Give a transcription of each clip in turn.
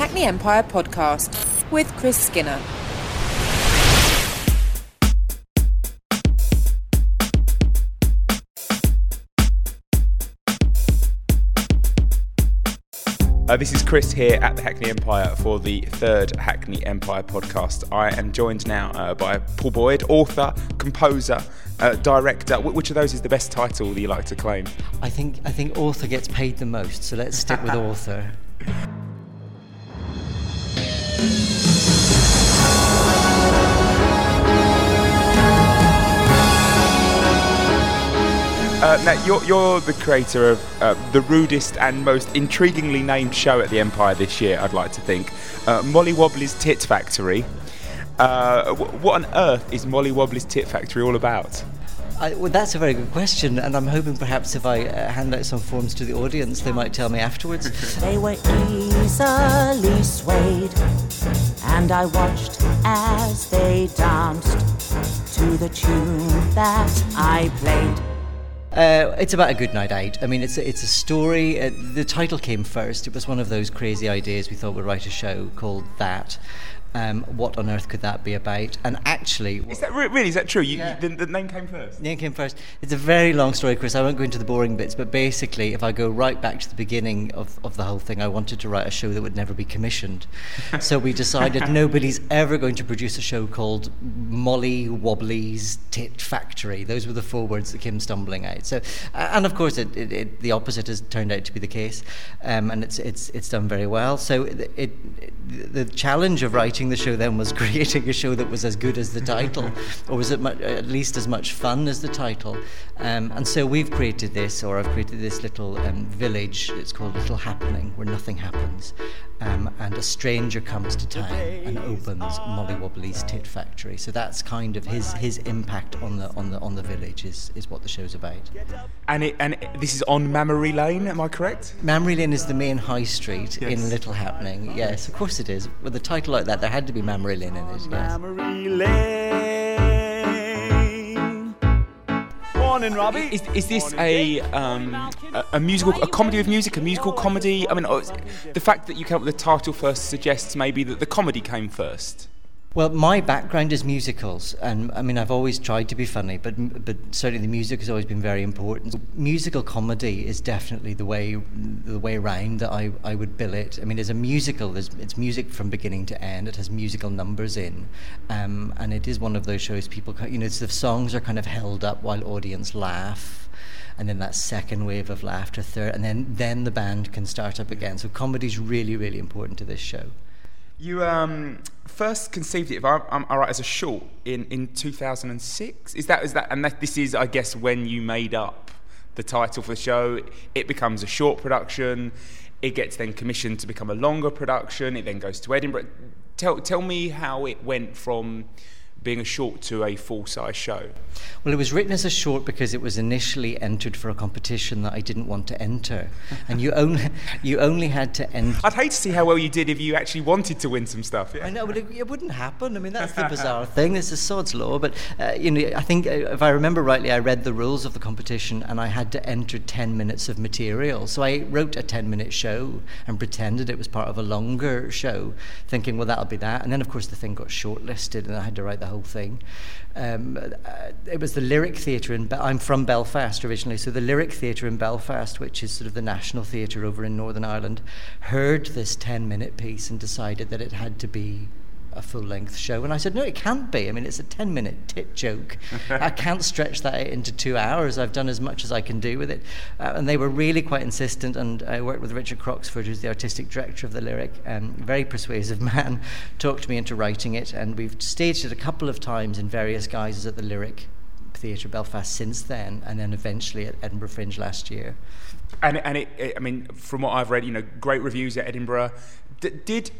Hackney Empire podcast with Chris Skinner. Uh, this is Chris here at the Hackney Empire for the third Hackney Empire podcast. I am joined now uh, by Paul Boyd, author, composer, uh, director. Wh- which of those is the best title that you like to claim? I think I think author gets paid the most, so let's stick with author. Uh, now, you're, you're the creator of uh, the rudest and most intriguingly named show at the Empire this year, I'd like to think uh, Molly Wobbly's Tit Factory. Uh, wh- what on earth is Molly Wobbly's Tit Factory all about? I, well, that's a very good question, and I'm hoping perhaps if I uh, hand out some forms to the audience, they might tell me afterwards. They were easily swayed, and I watched as they danced to the tune that I played. Uh, it's about a good night out. I mean, it's a, it's a story. Uh, the title came first. It was one of those crazy ideas we thought we'd write a show called That. Um, what on earth could that be about? And actually, Is that re- really? Is that true? You, Yeah. you, the, the name came first. The Name came first. It's a very long story, Chris. I won't go into the boring bits, but basically, if I go right back to the beginning of, of the whole thing, I wanted to write a show that would never be commissioned. so we decided nobody's ever going to produce a show called Molly Wobbly's Tit Factory. Those were the four words that came stumbling out. So, and of course, it, it, it, the opposite has turned out to be the case, um, and it's, it's, it's done very well. So it, the challenge of writing the show then was creating a show that was as good as the title, or was it at least as much fun as the title. Um, and so we've created this, or I've created this little um, village. It's called Little Happening, where nothing happens. Um, and a stranger comes to town and opens Molly Wobbly's Tit Factory. So that's kind of his his impact on the on the on the village is is what the show's about. And it, and it, this is on Mammary Lane, am I correct? Mammary Lane is the main high street in Little Happening. Yes, of course it is. With a title like that, there had to be Mammary Lane in it. Yes. Mammary Lane. Morning, Robbie. Is, is this a, um, a a musical, a comedy with music, a musical comedy? I mean, oh, the fact that you came up with the title first suggests maybe that the comedy came first. Well, my background is musicals, and I mean, I've always tried to be funny, but but certainly the music has always been very important. Musical comedy is definitely the way the way round that I, I would bill it. I mean, as a musical, there's, it's music from beginning to end. It has musical numbers in, um, and it is one of those shows people, you know, the songs are kind of held up while audience laugh. And then that second wave of laughter, third, and then then the band can start up again. So comedy is really, really important to this show. You um, first conceived it, if I'm, I'm all right, as a short in, in 2006. Is that is that? And that, this is, I guess, when you made up the title for the show. It becomes a short production. It gets then commissioned to become a longer production. It then goes to Edinburgh. Tell tell me how it went from being a short to a full size show. Well, it was written as a short because it was initially entered for a competition that I didn't want to enter, and you only you only had to enter. I'd hate to see how well you did if you actually wanted to win some stuff. Yeah. I know, but it, it wouldn't happen. I mean, that's the bizarre thing. It's is sod's law. But uh, you know, I think uh, if I remember rightly, I read the rules of the competition, and I had to enter ten minutes of material. So I wrote a ten-minute show and pretended it was part of a longer show, thinking, well, that'll be that. And then, of course, the thing got shortlisted, and I had to write the whole thing. Um, uh, it was the Lyric Theatre in. I'm from Belfast originally, so the Lyric Theatre in Belfast, which is sort of the national theatre over in Northern Ireland, heard this ten-minute piece and decided that it had to be a full length show. And I said, no, it can't be. I mean, it's a 10 minute tit joke. I can't stretch that into two hours. I've done as much as I can do with it. Uh, and they were really quite insistent. And I worked with Richard Croxford, who's the artistic director of the lyric, um, very persuasive man, talked me into writing it. And we've staged it a couple of times in various guises at the lyric. Theatre Belfast since then, and then eventually at Edinburgh Fringe last year. And and it, it, I mean, from what I've read, you know, great reviews at Edinburgh. D- did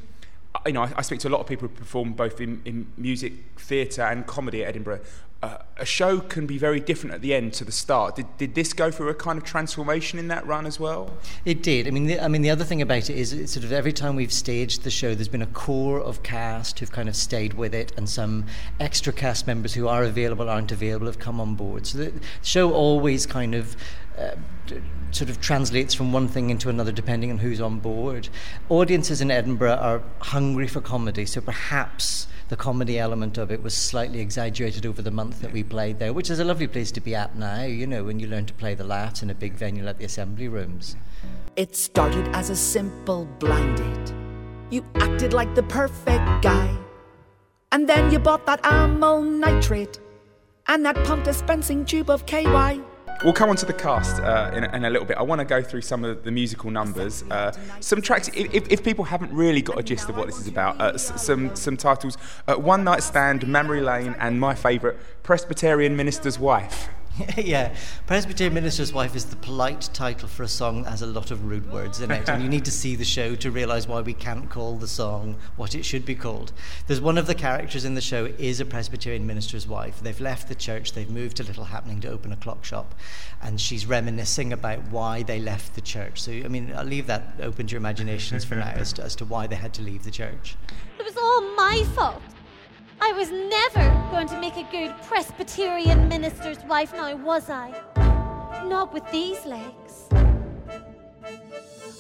you know? I, I speak to a lot of people who perform both in, in music, theatre, and comedy at Edinburgh. Uh, a show can be very different at the end to the start. Did, did this go through a kind of transformation in that run as well? It did. I mean, the, I mean, the other thing about it is, sort of every time we've staged the show, there's been a core of cast who've kind of stayed with it, and some extra cast members who are available, aren't available, have come on board. So the show always kind of uh, sort of translates from one thing into another depending on who's on board. Audiences in Edinburgh are hungry for comedy, so perhaps the comedy element of it was slightly exaggerated over the month that we played there, which is a lovely place to be at now, you know, when you learn to play the laughs in a big venue like the Assembly Rooms. It started as a simple blind date. You acted like the perfect guy. And then you bought that amyl nitrate and that pump dispensing tube of KY. We'll come on to the cast uh, in, a, in, a, little bit. I want to go through some of the musical numbers. Uh, some tracks, if, if, people haven't really got a gist of what this is about, uh, some, some titles uh, One Night Stand, Memory Lane, and my favourite, Presbyterian Minister's Wife. yeah, Presbyterian Minister's Wife is the polite title for a song that has a lot of rude words in it, and you need to see the show to realise why we can't call the song what it should be called. There's one of the characters in the show is a Presbyterian minister's wife. They've left the church, they've moved to Little Happening to open a clock shop, and she's reminiscing about why they left the church. So, I mean, I'll leave that open to your imaginations for now as to, as to why they had to leave the church. It was all my fault. I was never going to make a good Presbyterian minister's wife now, was I? Not with these legs.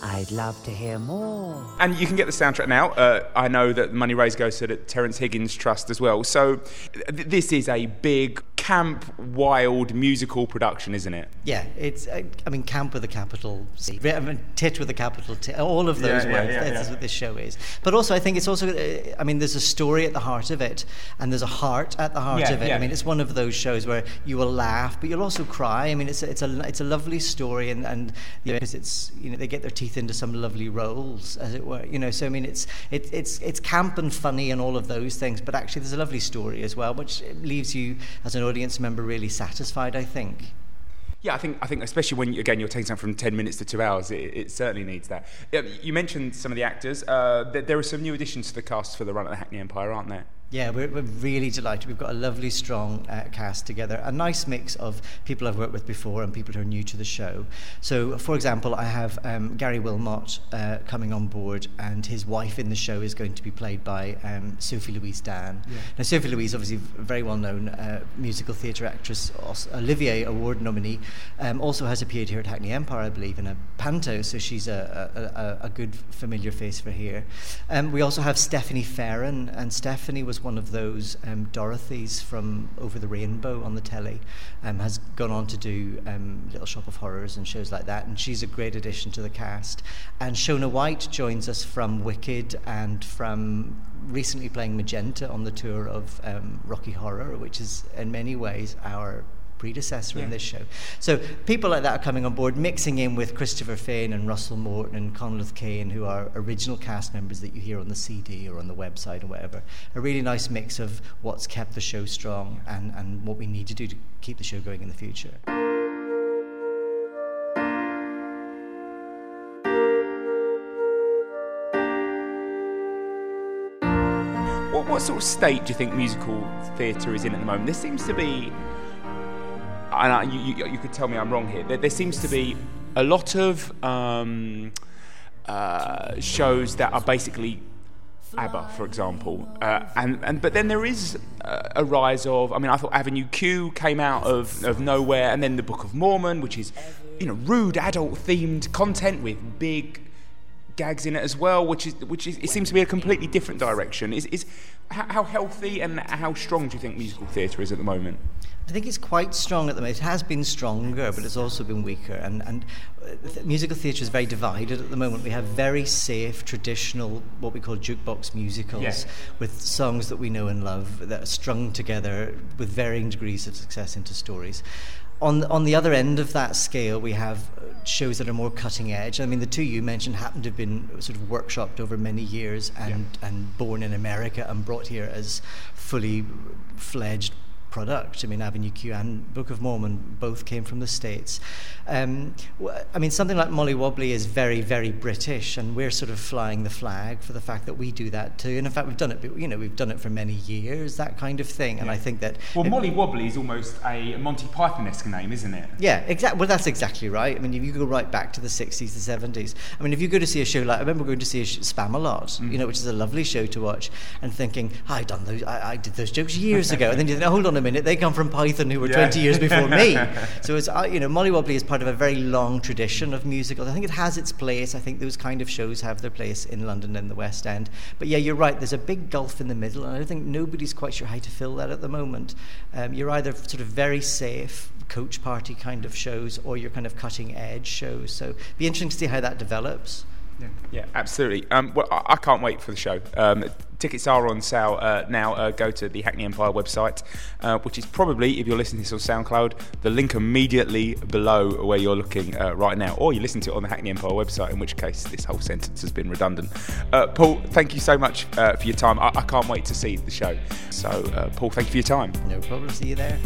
I'd love to hear more. And you can get the soundtrack now. Uh, I know that the money raised goes to the Terence Higgins Trust as well. So th- this is a big camp, wild musical production, isn't it? Yeah, it's. Uh, I mean, camp with a capital C. I mean, tit with a capital T. All of those yeah, words. Yeah, yeah, That's what this show is. But also, I think it's also. Uh, I mean, there's a story at the heart of it, and there's a heart at the heart of it. I mean, it's one of those shows where you will laugh, but you'll also cry. I mean, it's a, it's a it's a lovely story, and and you know, it's you know they get their teeth into some lovely roles, as it were. You know, so I mean, it's it, it's it's camp and funny and all of those things, but actually, there's a lovely story as well, which leaves you as an audience member really satisfied, I think. Yeah, I think I think especially when again you're taking something from ten minutes to two hours, it, it certainly needs that. You mentioned some of the actors. Uh, there are some new additions to the cast for the run at the Hackney Empire, aren't there? Yeah, we're, we're really delighted. We've got a lovely, strong uh, cast together. A nice mix of people I've worked with before and people who are new to the show. So, for example, I have um, Gary Wilmot uh, coming on board, and his wife in the show is going to be played by um, Sophie Louise Dann. Yeah. Now, Sophie Louise, obviously, very well known uh, musical theatre actress, Olivier Award nominee, um, also has appeared here at Hackney Empire, I believe, in a panto, so she's a, a, a, a good familiar face for here. Um, we also have Stephanie Fearon, and Stephanie was one of those um, Dorothys from Over the Rainbow on the telly, um, has gone on to do um, Little Shop of Horrors and shows like that, and she's a great addition to the cast. And Shona White joins us from Wicked and from recently playing Magenta on the tour of um, Rocky Horror, which is in many ways our predecessor yeah. in this show. So people like that are coming on board, mixing in with Christopher Fane and Russell Morton and Conleth Kane, who are original cast members that you hear on the CD or on the website or whatever. A really nice mix of what's kept the show strong and, and what we need to do to keep the show going in the future. What, what sort of state do you think musical theatre is in at the moment? There seems to be and I, you, you, could tell me I'm wrong here. There, there seems to be a lot of um, uh, shows that are basically ABBA, for example, uh, and and but then there is a, a, rise of. I mean, I thought Avenue Q came out of, of nowhere, and then the Book of Mormon, which is you know rude adult themed content with big gags in it as well, which is which is it seems to be a completely different direction. Is is how healthy and how strong do you think musical theatre is at the moment? I think it's quite strong at the moment. It has been stronger, but it's also been weaker. And, and uh, musical theatre is very divided at the moment. We have very safe, traditional, what we call jukebox musicals yeah. with songs that we know and love that are strung together with varying degrees of success into stories. On, on the other end of that scale, we have shows that are more cutting edge. I mean, the two you mentioned happen to have been sort of workshopped over many years and, yeah. and born in America and brought here as fully fledged product. I mean, Avenue Q and Book of Mormon both came from the States. Um, I mean, something like Molly Wobbly is very, very British, and we're sort of flying the flag for the fact that we do that too. And in fact, we've done it, you know, we've done it for many years, that kind of thing. And yeah. I think that. Well, it, Molly Wobbly is almost a Monty Python esque name, isn't it? Yeah, exactly. Well, that's exactly right. I mean, if you go right back to the 60s, the 70s, I mean, if you go to see a show like, I remember going to see a sh- Spamalot, mm. you know, which is a lovely show to watch, and thinking, I done those, I, I did those jokes years ago. and then you think, oh, hold on a minute. They come from Python, who were Yeah. 20 years before me. So it's uh, you know, Molly Wobbly is part of a very long tradition of musicals. I think it has its place. I think those kind of shows have their place in London and the West End. But yeah, you're right. There's a big gulf in the middle, and I think nobody's quite sure how to fill that at the moment. Um, you're either sort of very safe coach party kind of shows, or you're kind of cutting edge shows. So be interesting to see how that develops. Yeah, yeah absolutely. Um, well, I, I can't wait for the show. Um, tickets are on sale uh, now. Uh, go to the Hackney Empire website, uh, which is probably, if you're listening to this on SoundCloud, the link immediately below where you're looking uh, right now, or you listen to it on the Hackney Empire website, in which case this whole sentence has been redundant. Uh, Paul, thank you so much uh, for your time. I, I can't wait to see the show. So, uh, Paul, thank you for your time. No problem. See you there.